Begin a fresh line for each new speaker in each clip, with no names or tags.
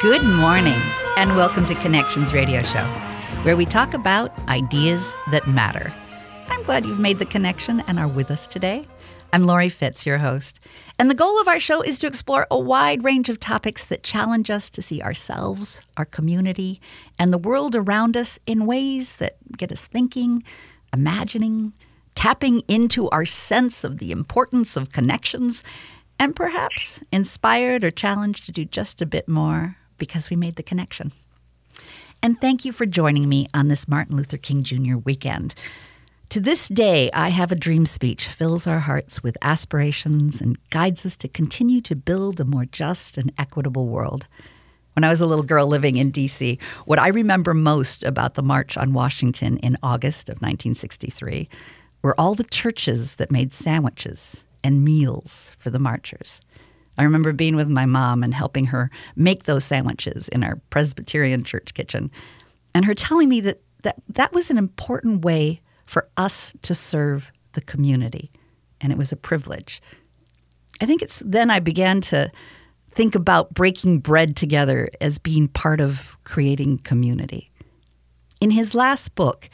Good morning, and welcome to Connections Radio Show, where we talk about ideas that matter. I'm glad you've made the connection and are with us today. I'm Laurie Fitz, your host, and the goal of our show is to explore a wide range of topics that challenge us to see ourselves, our community, and the world around us in ways that get us thinking, imagining, tapping into our sense of the importance of connections, and perhaps inspired or challenged to do just a bit more because we made the connection. And thank you for joining me on this Martin Luther King Jr. weekend. To this day, I Have a Dream speech fills our hearts with aspirations and guides us to continue to build a more just and equitable world. When I was a little girl living in D.C., what I remember most about the March on Washington in August of 1963 were all the churches that made sandwiches and meals for the marchers. I remember being with my mom and helping her make those sandwiches in our Presbyterian church kitchen, and her telling me that that, that was an important way for us to serve the community, and it was a privilege. I think it's then I began to think about breaking bread together as being part of creating community. In his last book,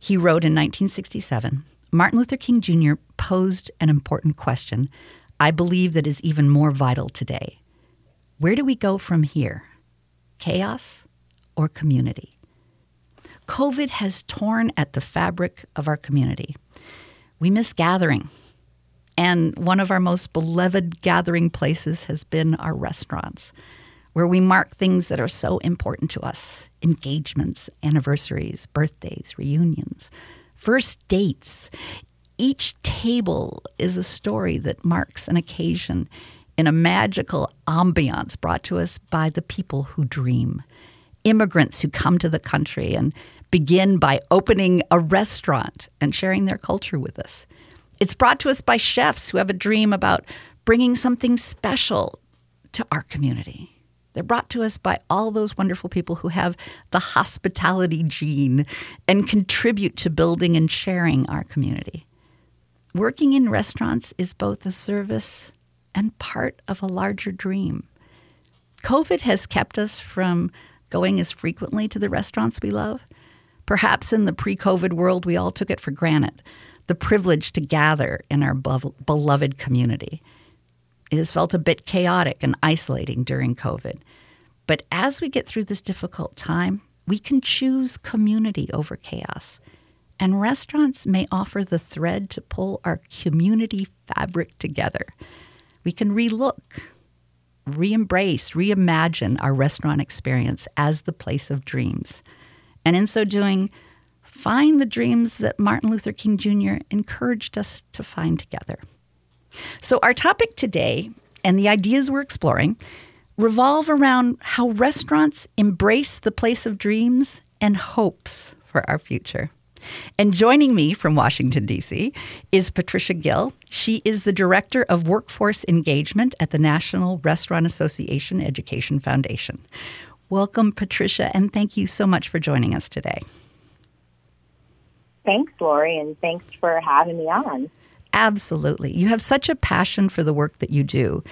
he wrote in 1967 Martin Luther King Jr. posed an important question I believe that is even more vital today. Where do we go from here? Chaos or community? COVID has torn at the fabric of our community. We miss gathering. And one of our most beloved gathering places has been our restaurants, where we mark things that are so important to us engagements, anniversaries, birthdays, reunions, first dates. Each table is a story that marks an occasion in a magical ambiance brought to us by the people who dream. Immigrants who come to the country and begin by opening a restaurant and sharing their culture with us. It's brought to us by chefs who have a dream about bringing something special to our community. They're brought to us by all those wonderful people who have the hospitality gene and contribute to building and sharing our community. Working in restaurants is both a service and part of a larger dream. COVID has kept us from going as frequently to the restaurants we love. Perhaps in the pre COVID world, we all took it for granted the privilege to gather in our beloved community. It has felt a bit chaotic and isolating during COVID. But as we get through this difficult time, we can choose community over chaos. And restaurants may offer the thread to pull our community fabric together. We can relook, re embrace, reimagine our restaurant experience as the place of dreams. And in so doing, find the dreams that Martin Luther King Jr. encouraged us to find together. So, our topic today and the ideas we're exploring revolve around how restaurants embrace the place of dreams and hopes for our future. And joining me from Washington, D.C., is Patricia Gill. She is the Director of Workforce Engagement at the National Restaurant Association Education Foundation. Welcome, Patricia, and thank you so much for joining us today.
Thanks, Laurie, and thanks for having me on.
Absolutely. You have such a passion for the work that you do.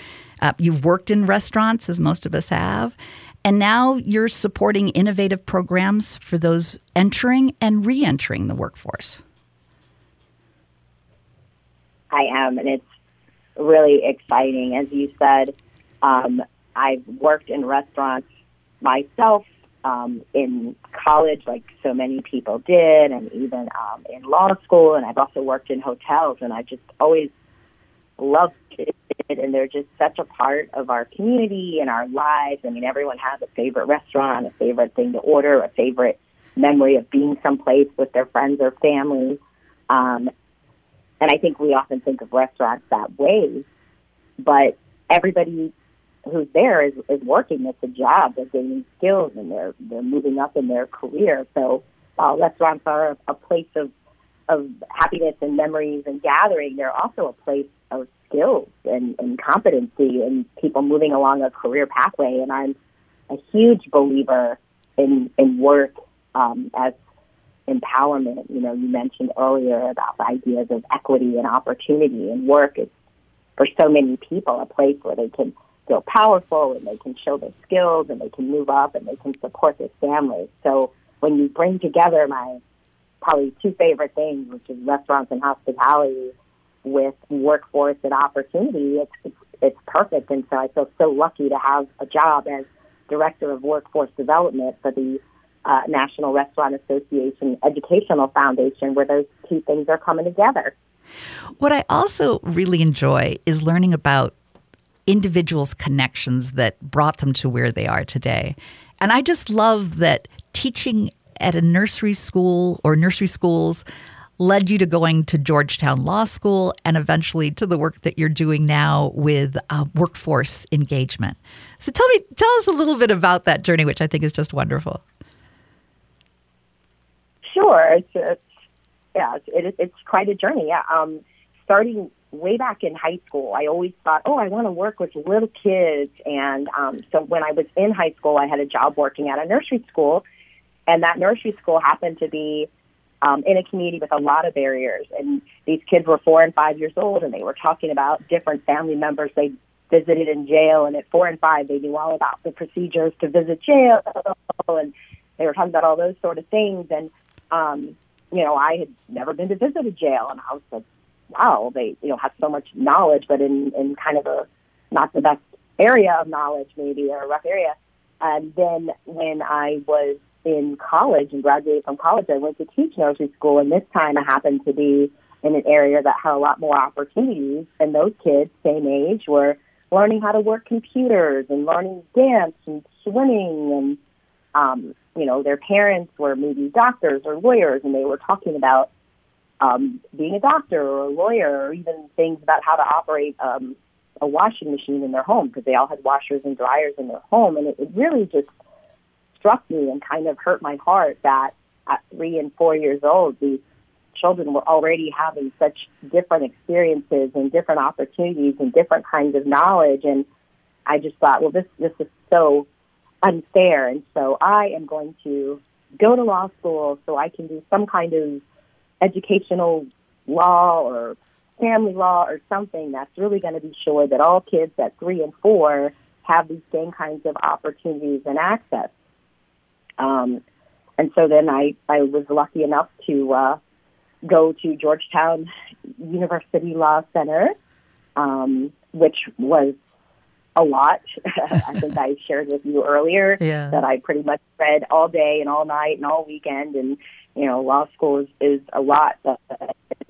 Uh, you've worked in restaurants, as most of us have, and now you're supporting innovative programs for those entering and re entering the workforce.
I am, and it's really exciting. As you said, um, I've worked in restaurants myself um, in college, like so many people did, and even um, in law school. And I've also worked in hotels, and I just always loved it. And they're just such a part of our community and our lives. I mean, everyone has a favorite restaurant, a favorite thing to order, a favorite memory of being someplace with their friends or family. Um, and I think we often think of restaurants that way, but everybody who's there is, is working. It's a job. They're gaining skills and they're they're moving up in their career. So while restaurants are a place of of happiness and memories and gathering, they're also a place of skills and, and competency and people moving along a career pathway. And I'm a huge believer in in work um, as empowerment. You know, you mentioned earlier about the ideas of equity and opportunity, and work is for so many people a place where they can feel powerful and they can show their skills and they can move up and they can support their families. So when you bring together my probably two favorite things, which is restaurants and hospitality, with workforce and opportunity, it's, it's perfect. And so I feel so lucky to have a job as director of workforce development for the uh, National Restaurant Association Educational Foundation, where those two things are coming together.
What I also really enjoy is learning about individuals' connections that brought them to where they are today. And I just love that teaching at a nursery school or nursery schools led you to going to Georgetown Law School and eventually to the work that you're doing now with uh, workforce engagement. So tell me, tell us a little bit about that journey, which I think is just wonderful.
Sure, it's, it's yeah, it, it's quite a journey. Yeah, um, starting way back in high school, I always thought, oh, I want to work with little kids. And um, so when I was in high school, I had a job working at a nursery school, and that nursery school happened to be um, in a community with a lot of barriers. And these kids were four and five years old, and they were talking about different family members they visited in jail. And at four and five, they knew all about the procedures to visit jail, and they were talking about all those sort of things. And um, you know, I had never been to visit a jail, and I was like, wow, they you know have so much knowledge, but in in kind of a not the best area of knowledge, maybe or a rough area. And then when I was in college and graduated from college, I went to teach nursery school, and this time I happened to be in an area that had a lot more opportunities. And those kids, same age, were learning how to work computers and learning dance and swimming, and um, you know, their parents were maybe doctors or lawyers, and they were talking about um, being a doctor or a lawyer, or even things about how to operate um, a washing machine in their home because they all had washers and dryers in their home, and it, it really just struck me and kind of hurt my heart that at three and four years old, these children were already having such different experiences and different opportunities and different kinds of knowledge. And I just thought, well, this this is so unfair. And so I am going to go to law school so I can do some kind of educational law or family law or something that's really going to be sure that all kids at three and four have these same kinds of opportunities and access. Um, and so then I, I was lucky enough to uh, go to Georgetown University Law Center, um, which was a lot. I think I shared with you earlier
yeah.
that I pretty much read all day and all night and all weekend. And, you know, law school is, is a lot. But,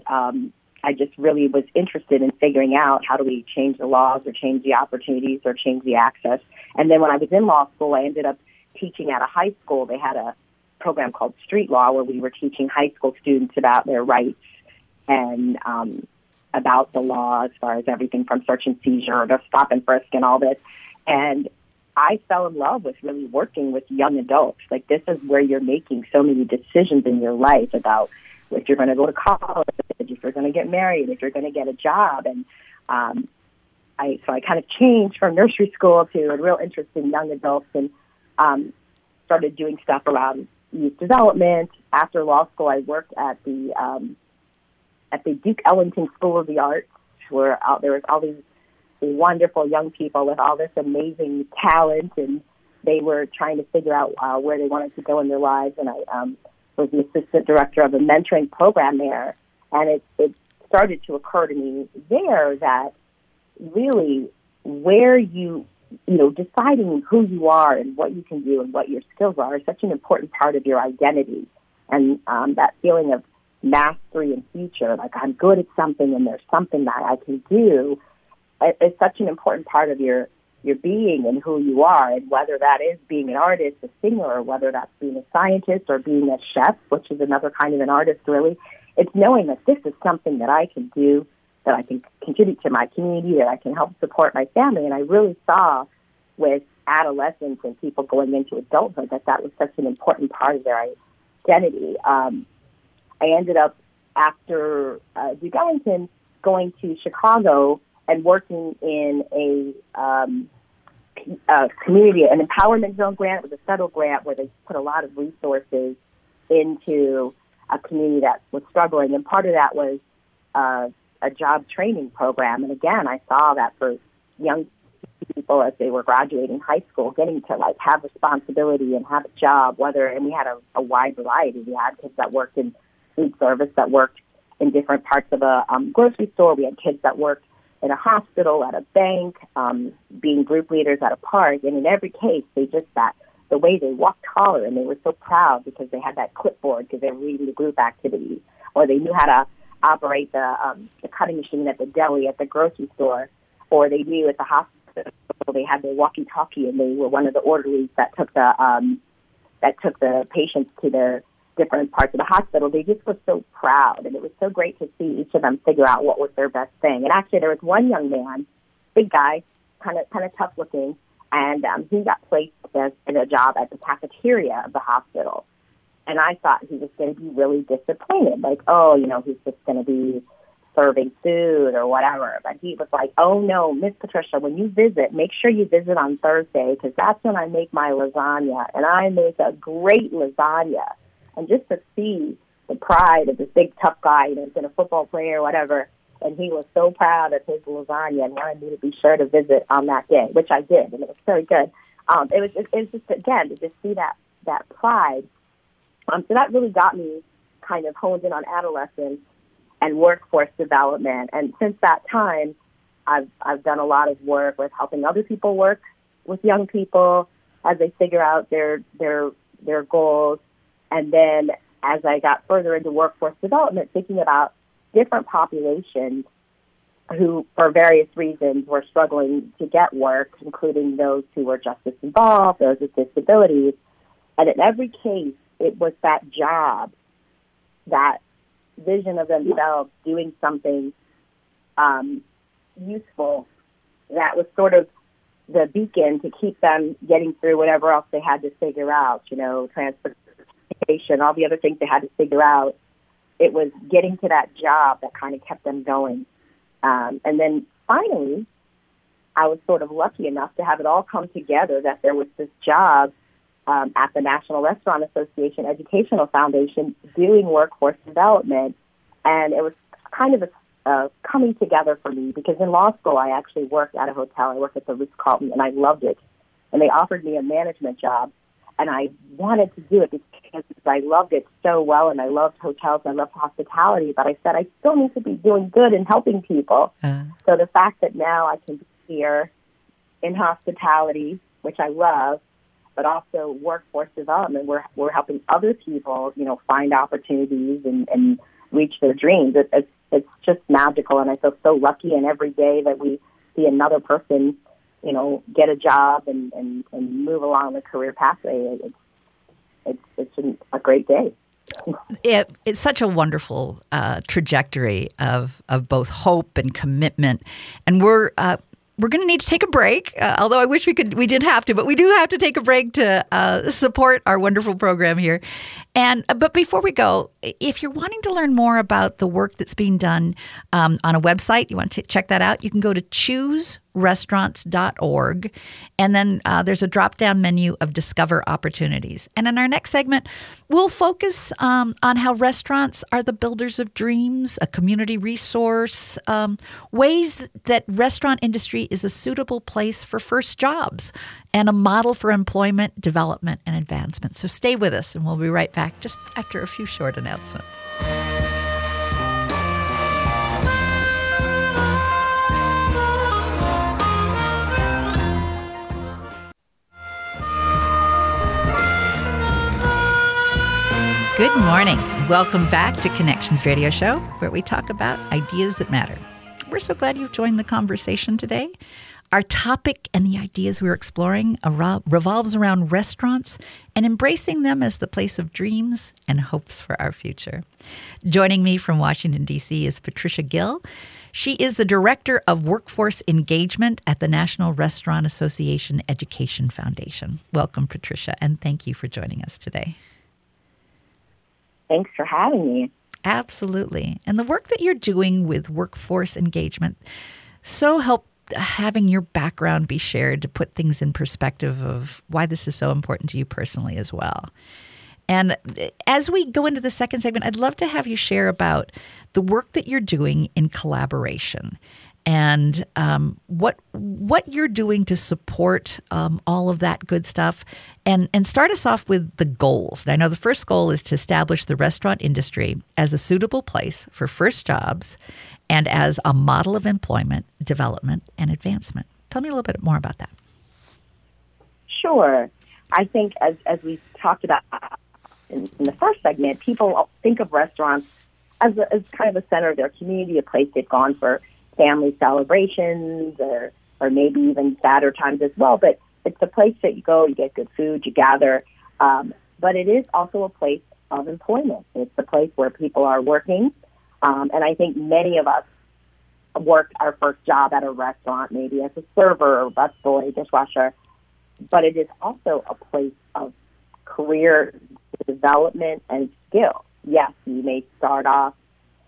um, I just really was interested in figuring out how do we change the laws or change the opportunities or change the access. And then when I was in law school, I ended up teaching at a high school, they had a program called Street Law where we were teaching high school students about their rights and um, about the law as far as everything from search and seizure to stop and frisk and all this. And I fell in love with really working with young adults. Like this is where you're making so many decisions in your life about if you're going to go to college, if you're going to get married, if you're going to get a job, and um, I so I kind of changed from nursery school to a real interest in young adults and um, started doing stuff around youth development. After law school, I worked at the um, at the Duke Ellington School of the Arts, where there was all these wonderful young people with all this amazing talent, and they were trying to figure out uh, where they wanted to go in their lives. And I um, was the assistant director of a mentoring program there, and it, it started to occur to me there that really where you you know, deciding who you are and what you can do and what your skills are is such an important part of your identity. And um, that feeling of mastery and future, like I'm good at something and there's something that I can do, is such an important part of your your being and who you are. And whether that is being an artist, a singer, or whether that's being a scientist or being a chef, which is another kind of an artist, really, it's knowing that this is something that I can do that I can contribute to my community, that I can help support my family. And I really saw with adolescents and people going into adulthood that that was such an important part of their identity. Um, I ended up after uh, Duke Ellington going to Chicago and working in a, um, a community, an empowerment zone grant. It was a federal grant where they put a lot of resources into a community that was struggling, and part of that was uh, a job training program. And again, I saw that for young people as they were graduating high school, getting to like have responsibility and have a job, whether, and we had a, a wide variety. We had kids that worked in food service, that worked in different parts of a um, grocery store. We had kids that worked in a hospital, at a bank, um, being group leaders at a park. And in every case, they just that the way they walked taller and they were so proud because they had that clipboard because they were reading the group activities, or they knew how to operate the, um, the cutting machine at the deli at the grocery store, or they knew at the hospital they had their walkie-talkie and they were one of the orderlies that took the um, that took the patients to their different parts of the hospital. They just were so proud, and it was so great to see each of them figure out what was their best thing. And actually, there was one young man, big guy, kind of kind of tough looking, and um, he got placed as, in a job at the cafeteria of the hospital. And I thought he was going to be really disappointed, like, oh, you know, he's just going to be serving food or whatever. But he was like, oh no, Miss Patricia, when you visit, make sure you visit on Thursday because that's when I make my lasagna, and I make a great lasagna. And just to see the pride of this big tough guy, you know, he's been a football player or whatever, and he was so proud of his lasagna and wanted me to be sure to visit on that day, which I did, and it was very good. Um, it was it, it was just again to just see that that pride. Um, so that really got me kind of honed in on adolescence and workforce development. And since that time, I've I've done a lot of work with helping other people work with young people as they figure out their their their goals. And then as I got further into workforce development, thinking about different populations who, for various reasons, were struggling to get work, including those who were justice involved, those with disabilities. And in every case, it was that job, that vision of themselves doing something um, useful that was sort of the beacon to keep them getting through whatever else they had to figure out, you know, transportation, all the other things they had to figure out. It was getting to that job that kind of kept them going. Um, and then finally, I was sort of lucky enough to have it all come together that there was this job um, at the National Restaurant Association Educational Foundation doing workforce development. And it was kind of a uh, coming together for me because in law school I actually worked at a hotel. I worked at the Ritz Carlton and I loved it. And they offered me a management job and I wanted to do it because I loved it so well and I loved hotels and I loved hospitality. But I said I still need to be doing good and helping people. Uh. So the fact that now I can be here in hospitality, which I love, but also workforce development. We're we're helping other people, you know, find opportunities and, and reach their dreams. It, it's it's just magical, and I feel so lucky. And every day that we see another person, you know, get a job and and, and move along the career pathway, it's it's it's a great day.
It, it's such a wonderful uh, trajectory of of both hope and commitment, and we're uh, we're going to need to take a break. Uh, although I wish we could, we did have to, but we do have to take a break to uh, support our wonderful program here. And uh, but before we go, if you're wanting to learn more about the work that's being done um, on a website, you want to check that out. You can go to choose restaurants.org. And then uh, there's a drop down menu of discover opportunities. And in our next segment, we'll focus um, on how restaurants are the builders of dreams, a community resource, um, ways that restaurant industry is a suitable place for first jobs and a model for employment, development, and advancement. So stay with us, and we'll be right back just after a few short announcements. Good morning. Welcome back to Connections Radio Show, where we talk about ideas that matter. We're so glad you've joined the conversation today. Our topic and the ideas we're exploring revolves around restaurants and embracing them as the place of dreams and hopes for our future. Joining me from Washington, D.C. is Patricia Gill. She is the Director of Workforce Engagement at the National Restaurant Association Education Foundation. Welcome, Patricia, and thank you for joining us today.
Thanks for having me.
Absolutely. And the work that you're doing with workforce engagement so help having your background be shared to put things in perspective of why this is so important to you personally as well. And as we go into the second segment, I'd love to have you share about the work that you're doing in collaboration and um, what what you're doing to support um, all of that good stuff. And and start us off with the goals. And I know the first goal is to establish the restaurant industry as a suitable place for first jobs and as a model of employment, development, and advancement. Tell me a little bit more about that.
Sure. I think as as we talked about in, in the first segment, people think of restaurants as, a, as kind of a center of their community, a place they've gone for family celebrations or, or maybe even sadder times as well. But it's a place that you go, you get good food, you gather. Um, but it is also a place of employment. It's a place where people are working. Um, and I think many of us worked our first job at a restaurant, maybe as a server or busboy, dishwasher. But it is also a place of career development and skill. Yes, you may start off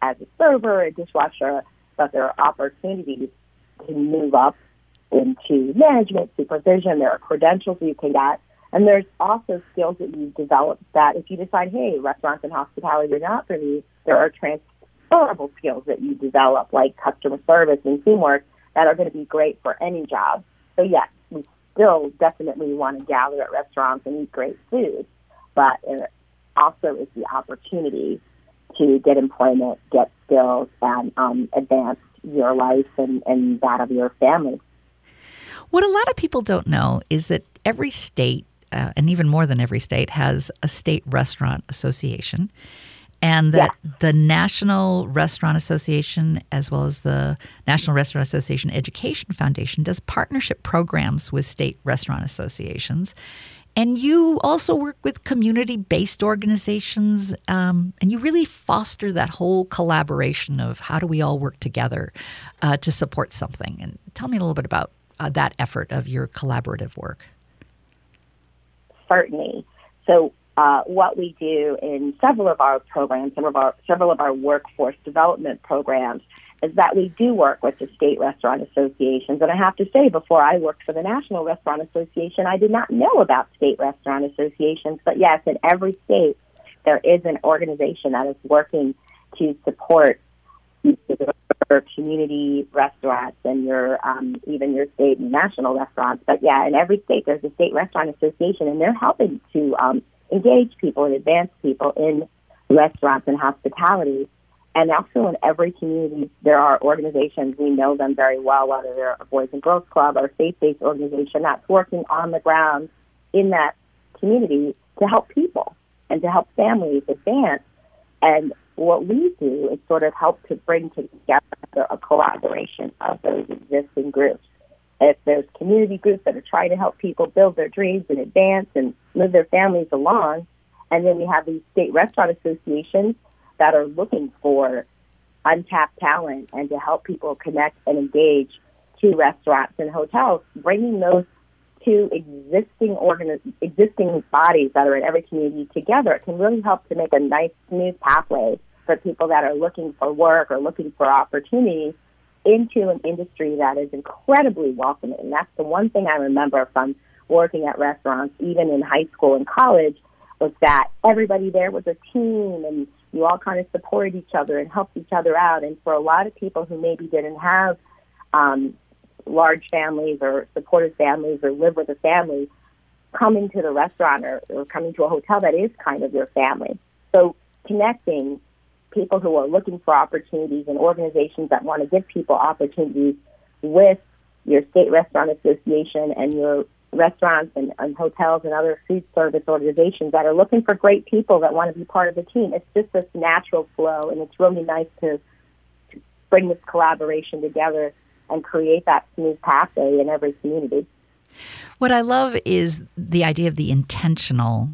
as a server, a dishwasher, but there are opportunities to move up into management, supervision. There are credentials you can get. And there's also skills that you develop that if you decide, hey, restaurants and hospitality are not for me, there are transferable skills that you develop, like customer service and teamwork, that are going to be great for any job. So, yes, we still definitely want to gather at restaurants and eat great food, but it also is the opportunity to get employment, get skills, and um, advance your life and, and that of your family.
What a lot of people don't know is that every state, uh, and even more than every state, has a state restaurant association. And that yeah. the National Restaurant Association, as well as the National Restaurant Association Education Foundation, does partnership programs with state restaurant associations. And you also work with community based organizations, um, and you really foster that whole collaboration of how do we all work together uh, to support something. And tell me a little bit about uh, that effort of your collaborative work.
Certainly. So, uh, what we do in several of our programs, some of our several of our workforce development programs, is that we do work with the state restaurant associations. And I have to say, before I worked for the National Restaurant Association, I did not know about state restaurant associations. But yes, in every state, there is an organization that is working to support your community restaurants and your um, even your state and national restaurants. But yeah, in every state, there's a state restaurant association, and they're helping to um, engage people and advance people in restaurants and hospitality and also in every community, there are organizations, we know them very well, whether they're a Boys and Girls Club or a faith-based organization that's working on the ground in that community to help people and to help families advance. And what we do is sort of help to bring together a collaboration of those existing groups. If there's community groups that are trying to help people build their dreams and advance and move their families along, and then we have these state restaurant associations that are looking for untapped talent and to help people connect and engage to restaurants and hotels, bringing those two existing organi- existing bodies that are in every community together. Can really help to make a nice smooth pathway for people that are looking for work or looking for opportunities into an industry that is incredibly welcoming. That's the one thing I remember from working at restaurants, even in high school and college, was that everybody there was a team and you all kind of supported each other and helped each other out. And for a lot of people who maybe didn't have um, large families or supportive families or live with a family, coming to the restaurant or, or coming to a hotel that is kind of your family. So connecting people who are looking for opportunities and organizations that want to give people opportunities with your state restaurant association and your restaurants and, and hotels and other food service organizations that are looking for great people that want to be part of the team. It's just this natural flow, and it's really nice to, to bring this collaboration together and create that smooth pathway in every community.
What I love is the idea of the intentional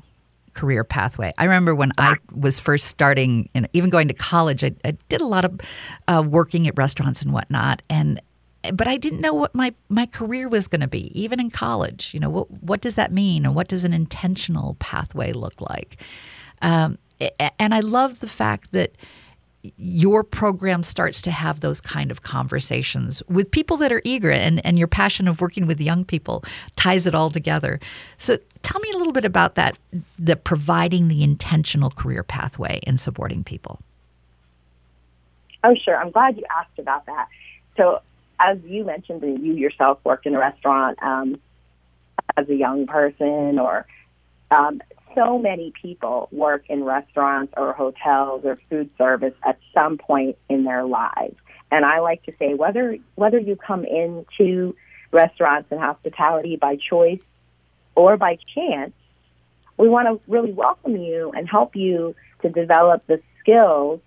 career pathway. I remember when I was first starting, and even going to college, I, I did a lot of uh, working at restaurants and whatnot, and but I didn't know what my, my career was going to be, even in college. You know, what, what does that mean? And what does an intentional pathway look like? Um, and I love the fact that your program starts to have those kind of conversations with people that are eager and, and your passion of working with young people ties it all together. So tell me a little bit about that, the providing the intentional career pathway and supporting people.
Oh, sure. I'm glad you asked about that. So as you mentioned, you yourself worked in a restaurant um, as a young person, or um, so many people work in restaurants or hotels or food service at some point in their lives. And I like to say whether whether you come into restaurants and hospitality by choice or by chance, we want to really welcome you and help you to develop the skills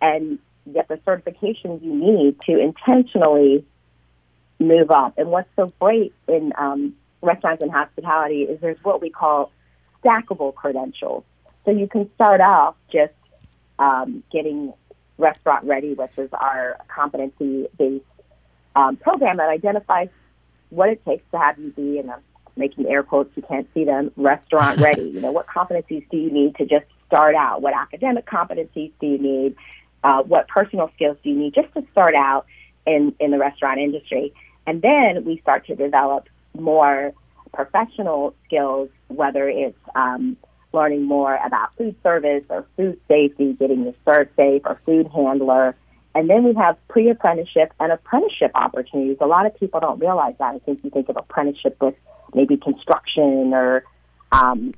and get the certifications you need to intentionally move up. And what's so great in um, restaurants and hospitality is there's what we call stackable credentials. So you can start off just um, getting restaurant ready, which is our competency based um, program that identifies what it takes to have you be in a making air quotes, you can't see them, restaurant ready. you know, what competencies do you need to just start out? What academic competencies do you need? Uh, what personal skills do you need just to start out in, in the restaurant industry? And then we start to develop more professional skills, whether it's um, learning more about food service or food safety, getting your ServSafe or food handler. And then we have pre apprenticeship and apprenticeship opportunities. A lot of people don't realize that. I think you think of apprenticeship with maybe construction or um,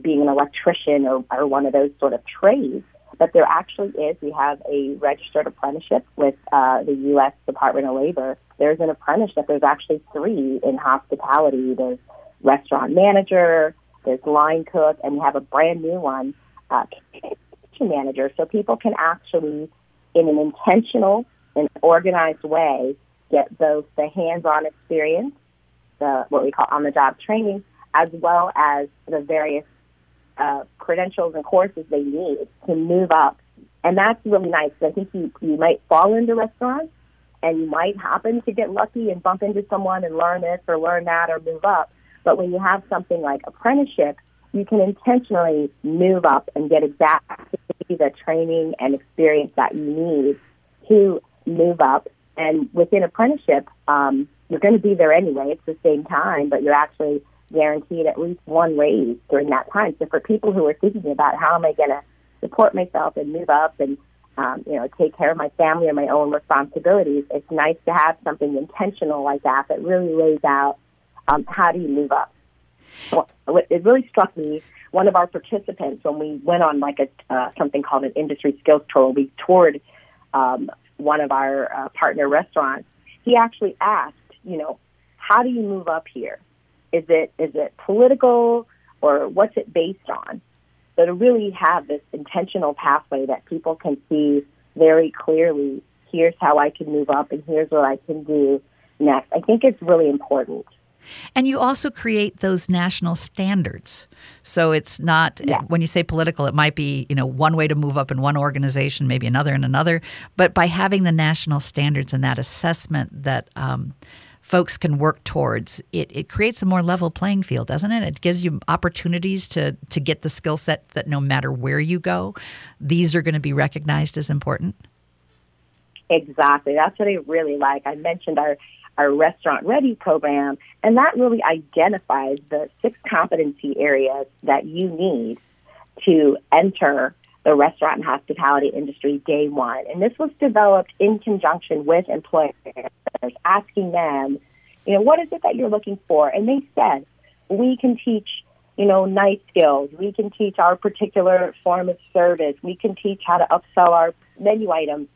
being an electrician or, or one of those sort of trades. But there actually is. We have a registered apprenticeship with uh, the U.S. Department of Labor. There's an apprenticeship. There's actually three in hospitality. There's restaurant manager, there's line cook, and we have a brand new one, uh, kitchen manager. So people can actually, in an intentional and organized way, get both the hands-on experience the what we call on the job training, as well as the various uh, credentials and courses they need to move up. And that's really nice. I think you, you might fall into restaurants and you might happen to get lucky and bump into someone and learn this or learn that or move up. But when you have something like apprenticeship, you can intentionally move up and get exactly the training and experience that you need to move up. And within apprenticeship, um, you're going to be there anyway. It's the same time, but you're actually guaranteed at least one raise during that time. So for people who are thinking about how am I going to support myself and move up and um, you know take care of my family and my own responsibilities, it's nice to have something intentional like that that really lays out um, how do you move up. Well, it really struck me. One of our participants, when we went on like a uh, something called an industry skills tour, we toured um, one of our uh, partner restaurants. He actually asked you know, how do you move up here? Is it is it political or what's it based on? So to really have this intentional pathway that people can see very clearly, here's how I can move up and here's what I can do next. I think it's really important.
And you also create those national standards. So it's not yeah. when you say political, it might be, you know, one way to move up in one organization, maybe another in another. But by having the national standards and that assessment that um, folks can work towards, it, it creates a more level playing field, doesn't it? It gives you opportunities to, to get the skill set that no matter where you go, these are going to be recognized as important.
Exactly. That's what I really like. I mentioned our our restaurant ready program, and that really identifies the six competency areas that you need to enter the restaurant and hospitality industry day one. And this was developed in conjunction with employers, asking them, you know, what is it that you're looking for? And they said, we can teach, you know, nice skills. We can teach our particular form of service. We can teach how to upsell our menu items.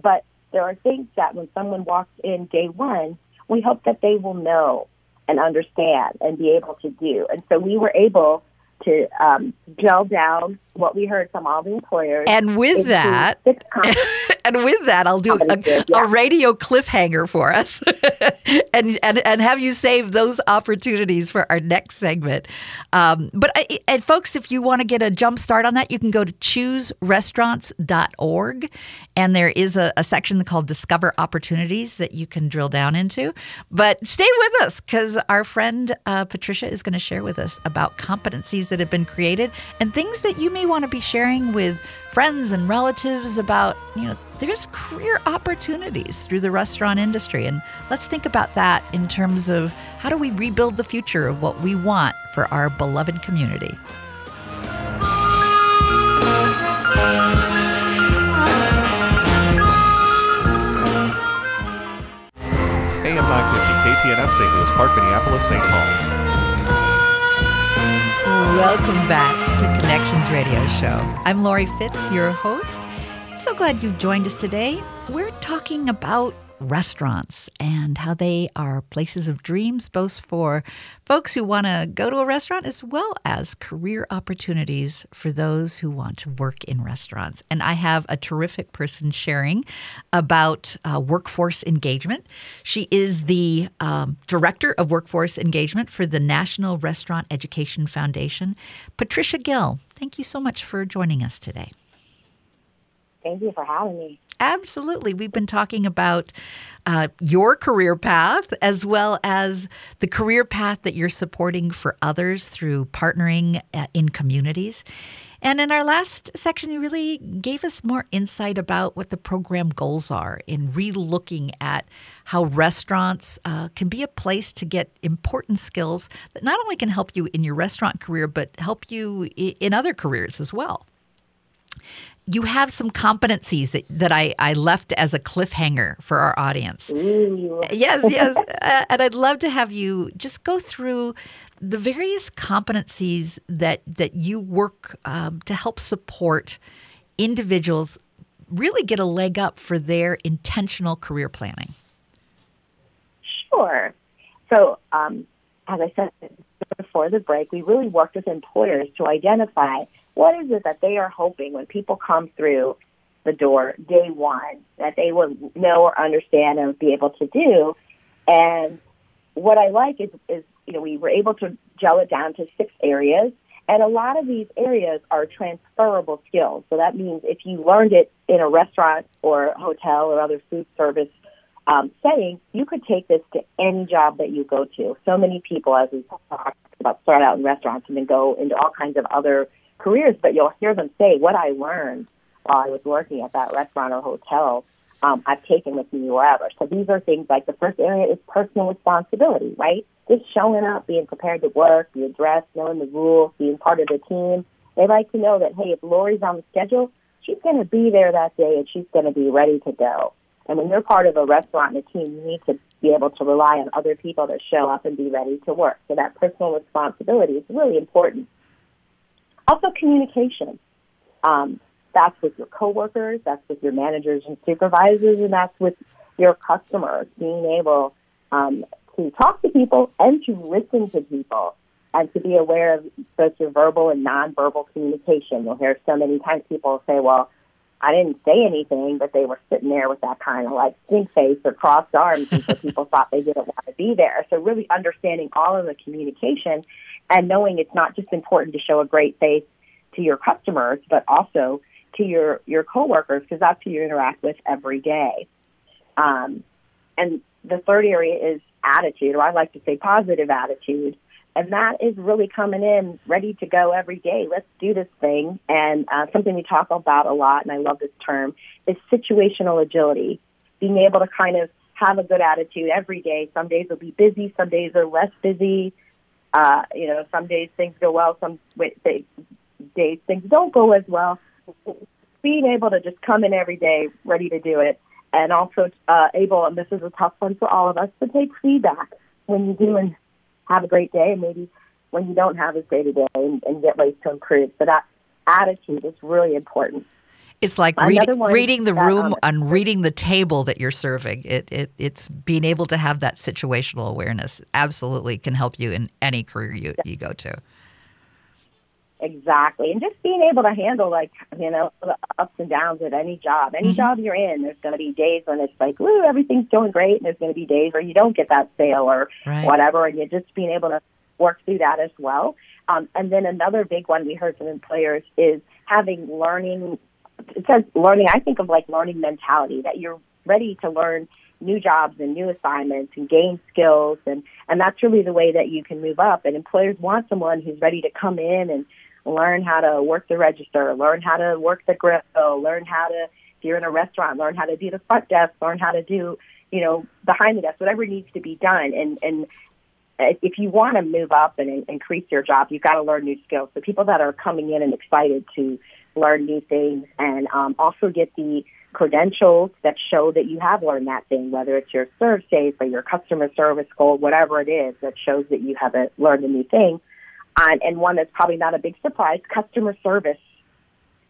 But there are things that when someone walks in day one, we hope that they will know and understand and be able to do. And so we were able to um, gel down what we heard from all the employers.
And with that, and with that, I'll do a, yeah. a radio cliffhanger for us, and, and and have you save those opportunities for our next segment. Um, but and folks, if you want to get a jump start on that, you can go to chooserestaurants.org, and there is a, a section called Discover Opportunities that you can drill down into. But stay with us because our friend uh, Patricia is going to share with us about competencies that have been created and things that you may want to be sharing with friends and relatives about, you know, there's career opportunities through the restaurant industry. And let's think about that in terms of how do we rebuild the future of what we want for our beloved community.
KTNF St. Louis Park, Minneapolis, St. Paul.
Welcome back to Connections Radio Show. I'm Laurie Fitz, your host. So glad you've joined us today. We're talking about restaurants and how they are places of dreams, both for folks who want to go to a restaurant as well as career opportunities for those who want to work in restaurants. And I have a terrific person sharing about uh, workforce engagement. She is the um, director of workforce engagement for the National Restaurant Education Foundation. Patricia Gill, thank you so much for joining us today.
Thank you for having me.
Absolutely. We've been talking about uh, your career path as well as the career path that you're supporting for others through partnering uh, in communities. And in our last section, you really gave us more insight about what the program goals are in relooking at how restaurants uh, can be a place to get important skills that not only can help you in your restaurant career, but help you in other careers as well you have some competencies that, that I, I left as a cliffhanger for our audience.
Ooh.
Yes, yes. uh, and I'd love to have you just go through the various competencies that, that you work um, to help support individuals really get a leg up for their intentional career planning.
Sure. So, um, as I said before the break, we really worked with employers to identify what is it that they are hoping when people come through the door day one that they will know or understand and be able to do? And what I like is, is you know, we were able to gel it down to six areas. And a lot of these areas are transferable skills. So that means if you learned it in a restaurant or hotel or other food service um, setting, you could take this to any job that you go to. So many people, as we talked about, start out in restaurants and then go into all kinds of other careers, but you'll hear them say, what I learned while I was working at that restaurant or hotel, um, I've taken with me wherever. So these are things like the first area is personal responsibility, right? Just showing up, being prepared to work, be dressed, knowing the rules, being part of the team. They like to know that, hey, if Laurie's on the schedule, she's going to be there that day and she's going to be ready to go. And when you're part of a restaurant and a team, you need to be able to rely on other people to show up and be ready to work. So that personal responsibility is really important. Also, communication. Um, that's with your coworkers, that's with your managers and supervisors, and that's with your customers. Being able um, to talk to people and to listen to people and to be aware of both your verbal and nonverbal communication. You'll hear so many times people say, well, I didn't say anything, but they were sitting there with that kind of like stink face or crossed arms, and so people thought they didn't want to be there. So really understanding all of the communication and knowing it's not just important to show a great face to your customers, but also to your your coworkers because that's who you interact with every day. Um, and the third area is attitude, or I like to say positive attitude, and that is really coming in ready to go every day. Let's do this thing. And uh, something we talk about a lot, and I love this term, is situational agility. Being able to kind of have a good attitude every day. Some days will be busy, some days are less busy. Uh, you know, some days things go well, some days things don't go as well. Being able to just come in every day ready to do it, and also uh, able, and this is a tough one for all of us, to take feedback when you're and have a great day, and maybe when you don't have as great a day and, and get ways to improve. So that attitude is really important.
It's like read, reading the room um, and reading the table that you're serving. It, it, it's being able to have that situational awareness absolutely can help you in any career you, you go to.
Exactly. And just being able to handle like, you know, the ups and downs of any job. Any mm-hmm. job you're in, there's going to be days when it's like, woo, everything's going great. And there's going to be days where you don't get that sale or right. whatever. And you're just being able to work through that as well. Um, and then another big one we heard from employers is having learning. It says learning. I think of like learning mentality that you're ready to learn new jobs and new assignments and gain skills and and that's really the way that you can move up and employers want someone who's ready to come in and learn how to work the register, learn how to work the grill, learn how to, if you're in a restaurant, learn how to do the front desk, learn how to do, you know, behind the desk, whatever needs to be done. And, and if you want to move up and increase your job, you've got to learn new skills. So people that are coming in and excited to learn new things and um, also get the credentials that show that you have learned that thing, whether it's your ServSafe or your customer service goal, whatever it is that shows that you have learned a new thing. Uh, and one that's probably not a big surprise, customer service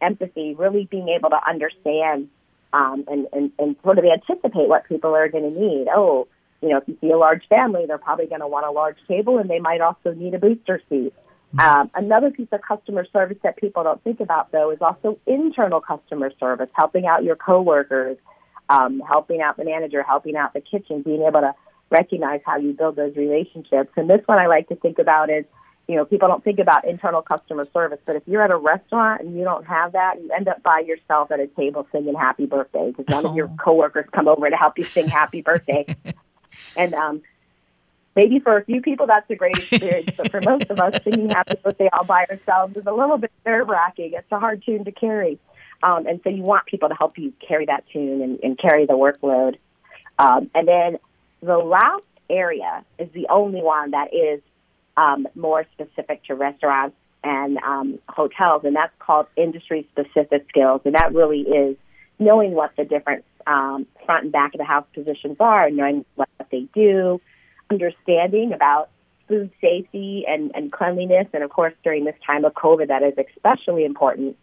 empathy, really being able to understand um, and, and, and sort of anticipate what people are going to need. Oh, you know, if you see a large family, they're probably going to want a large table and they might also need a booster seat. Um, another piece of customer service that people don't think about, though, is also internal customer service, helping out your coworkers, um, helping out the manager, helping out the kitchen, being able to recognize how you build those relationships. And this one I like to think about is, you know, people don't think about internal customer service, but if you're at a restaurant and you don't have that, you end up by yourself at a table singing happy birthday because none oh. of your oh. coworkers come over to help you sing happy birthday. and um, maybe for a few people that's a great experience, but for most of us, singing Happy Birthday all by ourselves is a little bit nerve wracking. It's a hard tune to carry. Um, and so you want people to help you carry that tune and, and carry the workload. Um, and then the last area is the only one that is um, more specific to restaurants and um, hotels, and that's called industry specific skills. And that really is knowing what the different um, front and back of the house positions are, and knowing what they do, understanding about food safety and, and cleanliness. And of course, during this time of COVID, that is especially important.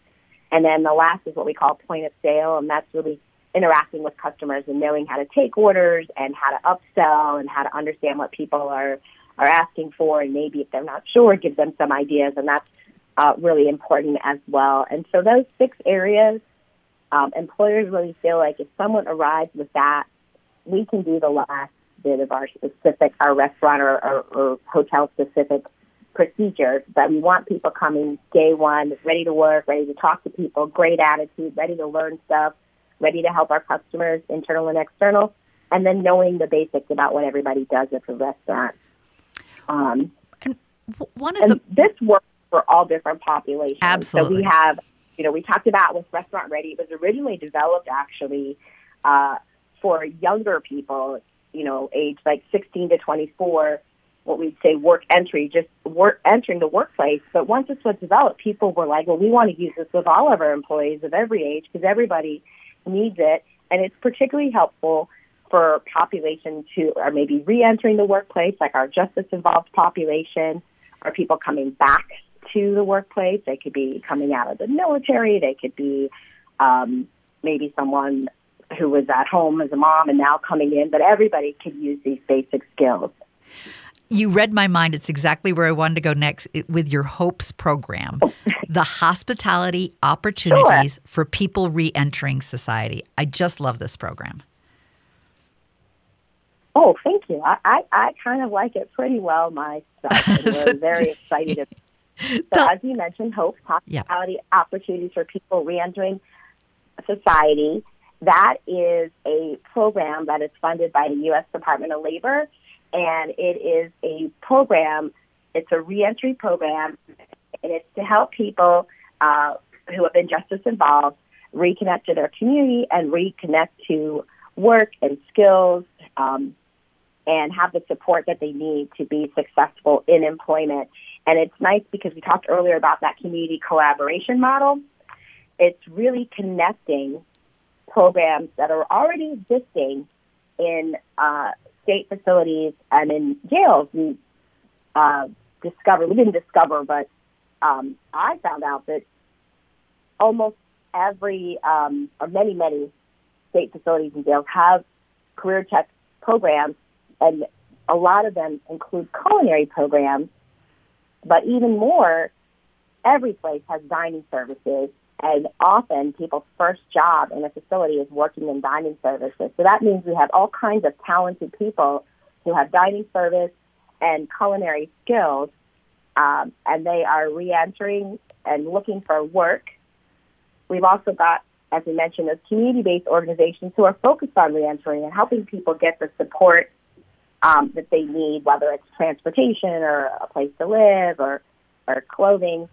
And then the last is what we call point of sale, and that's really interacting with customers and knowing how to take orders and how to upsell and how to understand what people are are asking for, and maybe if they're not sure, give them some ideas, and that's uh, really important as well. And so those six areas, um, employers really feel like if someone arrives with that, we can do the last bit of our specific, our restaurant or, or, or hotel specific procedures, but we want people coming day one, ready to work, ready to talk to people, great attitude, ready to learn stuff, ready to help our customers, internal and external, and then knowing the basics about what everybody does at the restaurant. Um,
and one of and
the this works for all different populations.
Absolutely.
So we have, you know, we talked about with Restaurant Ready. It was originally developed actually uh, for younger people you know, age like 16 to 24, what we'd say work entry, just work entering the workplace. But once this was developed, people were like, well, we want to use this with all of our employees of every age because everybody needs it. And it's particularly helpful for population to, or maybe re-entering the workplace, like our justice involved population, or people coming back to the workplace. They could be coming out of the military. They could be um, maybe someone who was at home as a mom and now coming in, but everybody could use these basic skills.
You read my mind. It's exactly where I wanted to go next with your HOPES program, the hospitality opportunities sure. for people re entering society. I just love this program.
Oh, thank you. I, I, I kind of like it pretty well myself. Very excited. so, as you mentioned, hope, hospitality yeah. opportunities for people reentering society. That is a program that is funded by the U.S. Department of Labor, and it is a program, it's a reentry program, and it's to help people uh, who have been justice involved reconnect to their community and reconnect to work and skills um, and have the support that they need to be successful in employment. And it's nice because we talked earlier about that community collaboration model. It's really connecting programs that are already existing in uh, state facilities and in jails. We uh, discovered, we didn't discover, but um, I found out that almost every, um, or many, many state facilities and jails have career tech programs, and a lot of them include culinary programs, but even more, every place has dining services and often people's first job in a facility is working in dining services. So that means we have all kinds of talented people who have dining service and culinary skills, um, and they are reentering and looking for work. We've also got, as we mentioned, those community-based organizations who are focused on reentering and helping people get the support um, that they need, whether it's transportation or a place to live or, or clothing.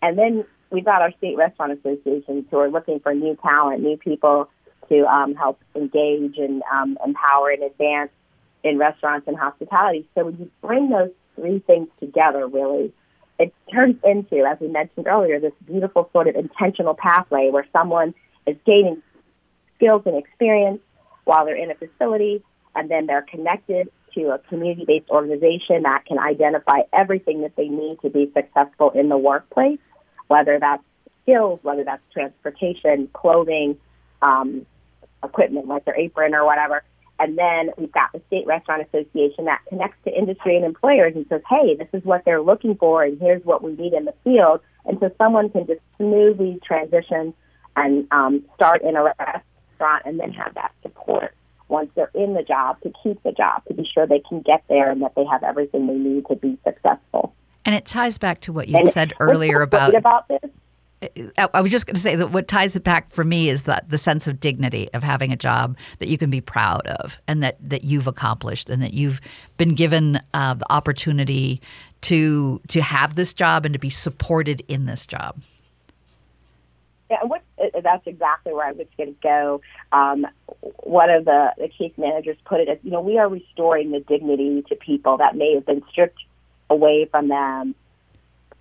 And then we've got our state restaurant associations who are looking for new talent, new people to um, help engage and um, empower and advance in restaurants and hospitality. So when you bring those three things together, really, it turns into, as we mentioned earlier, this beautiful sort of intentional pathway where someone is gaining skills and experience while they're in a facility, and then they're connected to a community based organization that can identify everything that they need to be successful in the workplace, whether that's skills, whether that's transportation, clothing, um, equipment like their apron or whatever. And then we've got the State Restaurant Association that connects to industry and employers and says, hey, this is what they're looking for, and here's what we need in the field. And so someone can just smoothly transition and um, start in a restaurant and then have that support once they're in the job to keep the job, to be sure they can get there and that they have everything they need to be successful.
And it ties back to what you and said earlier about
about this
I was just going to say that what ties it back for me is that the sense of dignity of having a job that you can be proud of and that, that you've accomplished and that you've been given uh, the opportunity to to have this job and to be supported in this job.
Yeah, what, uh, that's exactly where I was going to go. Um, one of the, the case managers put it as, you know, we are restoring the dignity to people that may have been stripped away from them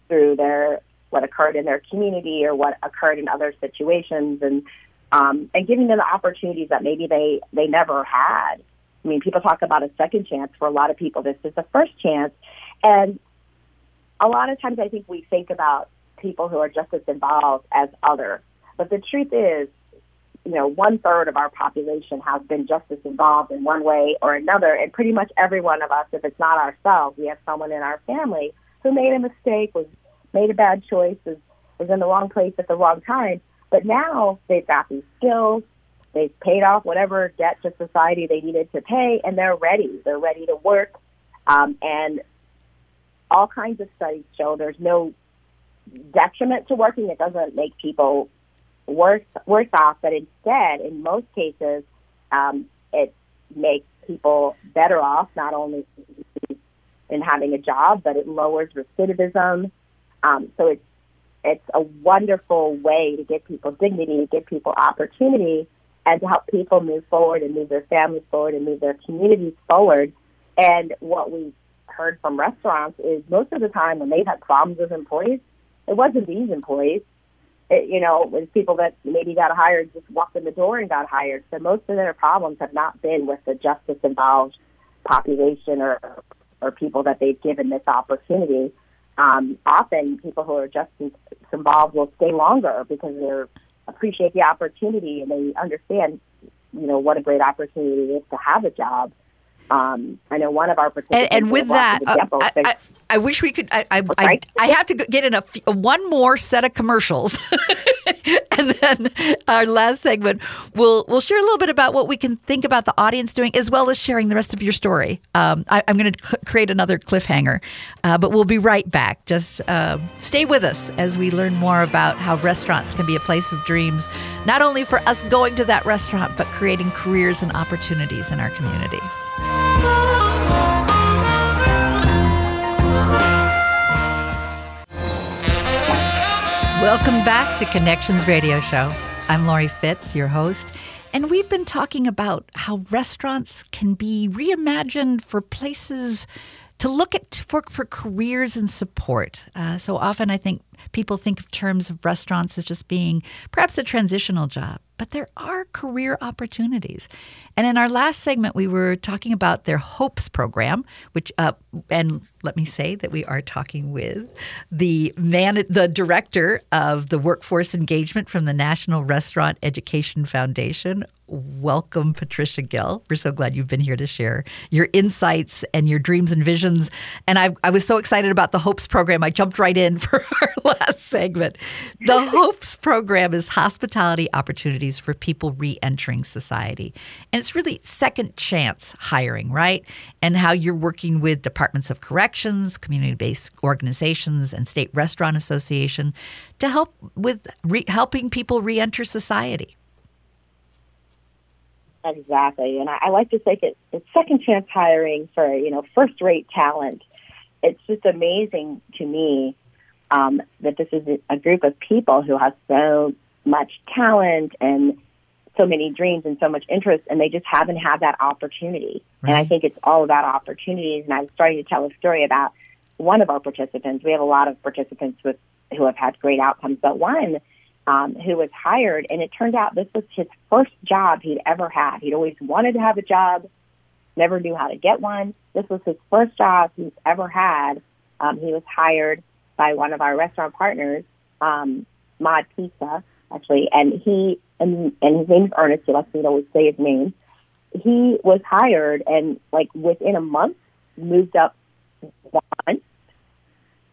through their what occurred in their community or what occurred in other situations and um, and giving them the opportunities that maybe they they never had. I mean, people talk about a second chance. For a lot of people, this is the first chance, and a lot of times I think we think about people who are justice involved as others. But the truth is, you know, one third of our population has been justice involved in one way or another, and pretty much every one of us, if it's not ourselves, we have someone in our family who made a mistake, was made a bad choice, was, was in the wrong place at the wrong time. But now they've got these skills, they've paid off whatever debt to society they needed to pay, and they're ready. They're ready to work. Um, and all kinds of studies show there's no detriment to working. It doesn't make people worse worse off, but instead, in most cases, um, it makes people better off. Not only in having a job, but it lowers recidivism. Um, so it's it's a wonderful way to give people dignity, to give people opportunity, and to help people move forward and move their families forward and move their communities forward. And what we've heard from restaurants is most of the time when they've had problems with employees, it wasn't these employees. It, you know, it was people that maybe got hired, just walked in the door and got hired. So most of their problems have not been with the justice involved population or or people that they've given this opportunity um, often people who are justice involved will stay longer because they appreciate the opportunity and they understand, you know, what a great opportunity it is to have a job. Um, I know one of our participants.
And, and with that, uh, I, I, I, wish we could. I I, I, I have to get in a one more set of commercials, and then our last segment, we'll we'll share a little bit about what we can think about the audience doing, as well as sharing the rest of your story. Um, I, am going to cl- create another cliffhanger, uh, but we'll be right back. Just uh, stay with us as we learn more about how restaurants can be a place of dreams, not only for us going to that restaurant, but creating careers and opportunities in our community. Welcome back to Connections Radio Show. I'm Laurie Fitz, your host, and we've been talking about how restaurants can be reimagined for places to look at for, for careers and support. Uh, so often, I think people think of terms of restaurants as just being perhaps a transitional job but there are career opportunities. And in our last segment, we were talking about their HOPES program, which, uh, and let me say that we are talking with the man, the director of the workforce engagement from the National Restaurant Education Foundation, welcome, Patricia Gill. We're so glad you've been here to share your insights and your dreams and visions. And I, I was so excited about the HOPES program. I jumped right in for our last segment. The HOPES program is hospitality opportunities for people re entering society. And it's really second chance hiring, right? And how you're working with departments of community based organizations, and state restaurant association to help with re- helping people re enter society.
Exactly, and I, I like to say it, it's second chance hiring for you know first rate talent. It's just amazing to me um, that this is a group of people who have so much talent and so many dreams and so much interest, and they just haven't had that opportunity. Right. And I think it's all about opportunities. And I was starting to tell a story about one of our participants. We have a lot of participants with who have had great outcomes, but one um, who was hired, and it turned out this was his first job he'd ever had. He'd always wanted to have a job, never knew how to get one. This was his first job he's ever had. Um, he was hired by one of our restaurant partners, um, Mod Pizza, actually, and he and, and his is Ernest. He lets me to always say his name. He was hired, and like within a month, moved up one,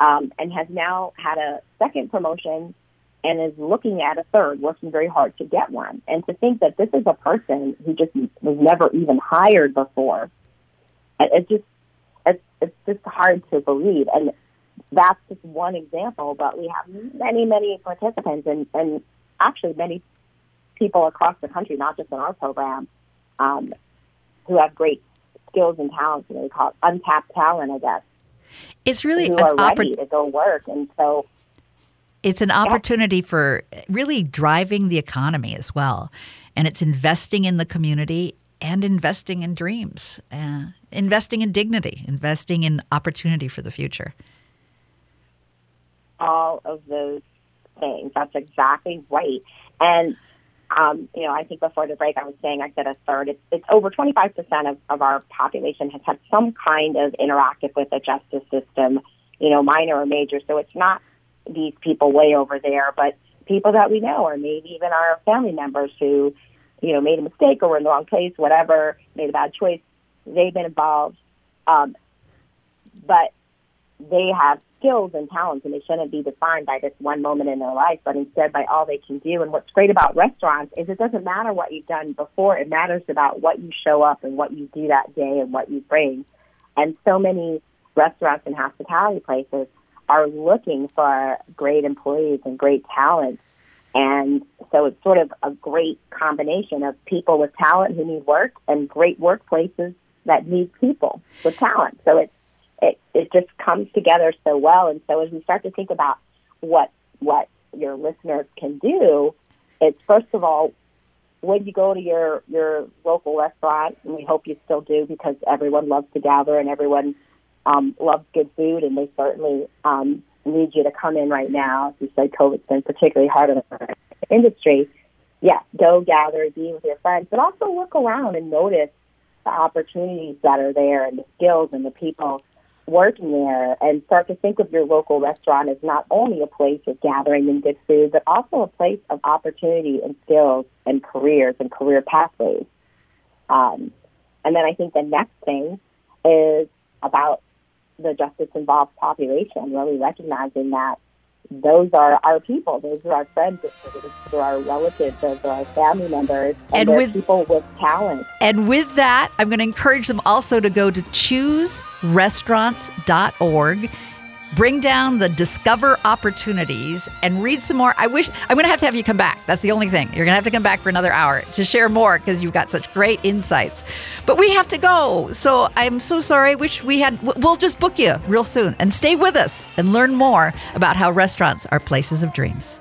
um, and has now had a second promotion and is looking at a third, working very hard to get one. And to think that this is a person who just was never even hired before, it's just it's it's just hard to believe. And that's just one example, but we have many, many participants and, and actually many people across the country, not just in our program, um, who have great skills and talents. You know, we call it untapped talent, I guess.
It's really an
opportunity to go work, and so
it's an opportunity for really driving the economy as well, and it's investing in the community and investing in dreams, uh, investing in dignity, investing in opportunity for the future.
all of those things. That's exactly right. And um, you know, I think before the break, I was saying I said a third. It's, it's over 25% of, of our population has had some kind of interactive with the justice system, you know, minor or major. So it's not these people way over there, but people that we know, or maybe even our family members who, you know, made a mistake or were in the wrong place, whatever, made a bad choice. They've been involved, um, but they have skills and talents, and they shouldn't be defined by this one moment in their life, but instead by all they can do. And what's great about restaurants is it doesn't matter what you've done before; it matters about what you show up and what you do that day and what you bring. And so many restaurants and hospitality places are looking for great employees and great talent. And so it's sort of a great combination of people with talent who need work and great workplaces that need people with talent. So it's it, it just comes together so well. And so as we start to think about what what your listeners can do, it's first of all, when you go to your your local restaurant, and we hope you still do because everyone loves to gather and everyone um, loves good food, and they certainly um, need you to come in right now. As you said, COVID's been particularly hard on our industry. Yeah, go gather, be with your friends, but also look around and notice the opportunities that are there and the skills and the people working there and start to think of your local restaurant as not only a place of gathering and good food, but also a place of opportunity and skills and careers and career pathways. Um, and then I think the next thing is about the justice involved population, really recognizing that those are our people, those are our friends, those are our relatives, those are our family members, and,
And with-
people with talent.
And with that, I'm going to encourage them also to go to chooserestaurants.org. Bring down the discover opportunities and read some more. I wish I'm going to have to have you come back. That's the only thing. You're going to have to come back for another hour to share more because you've got such great insights. But we have to go. So I'm so sorry. Wish we had, we'll just book you real soon and stay with us and learn more about how restaurants are places of dreams.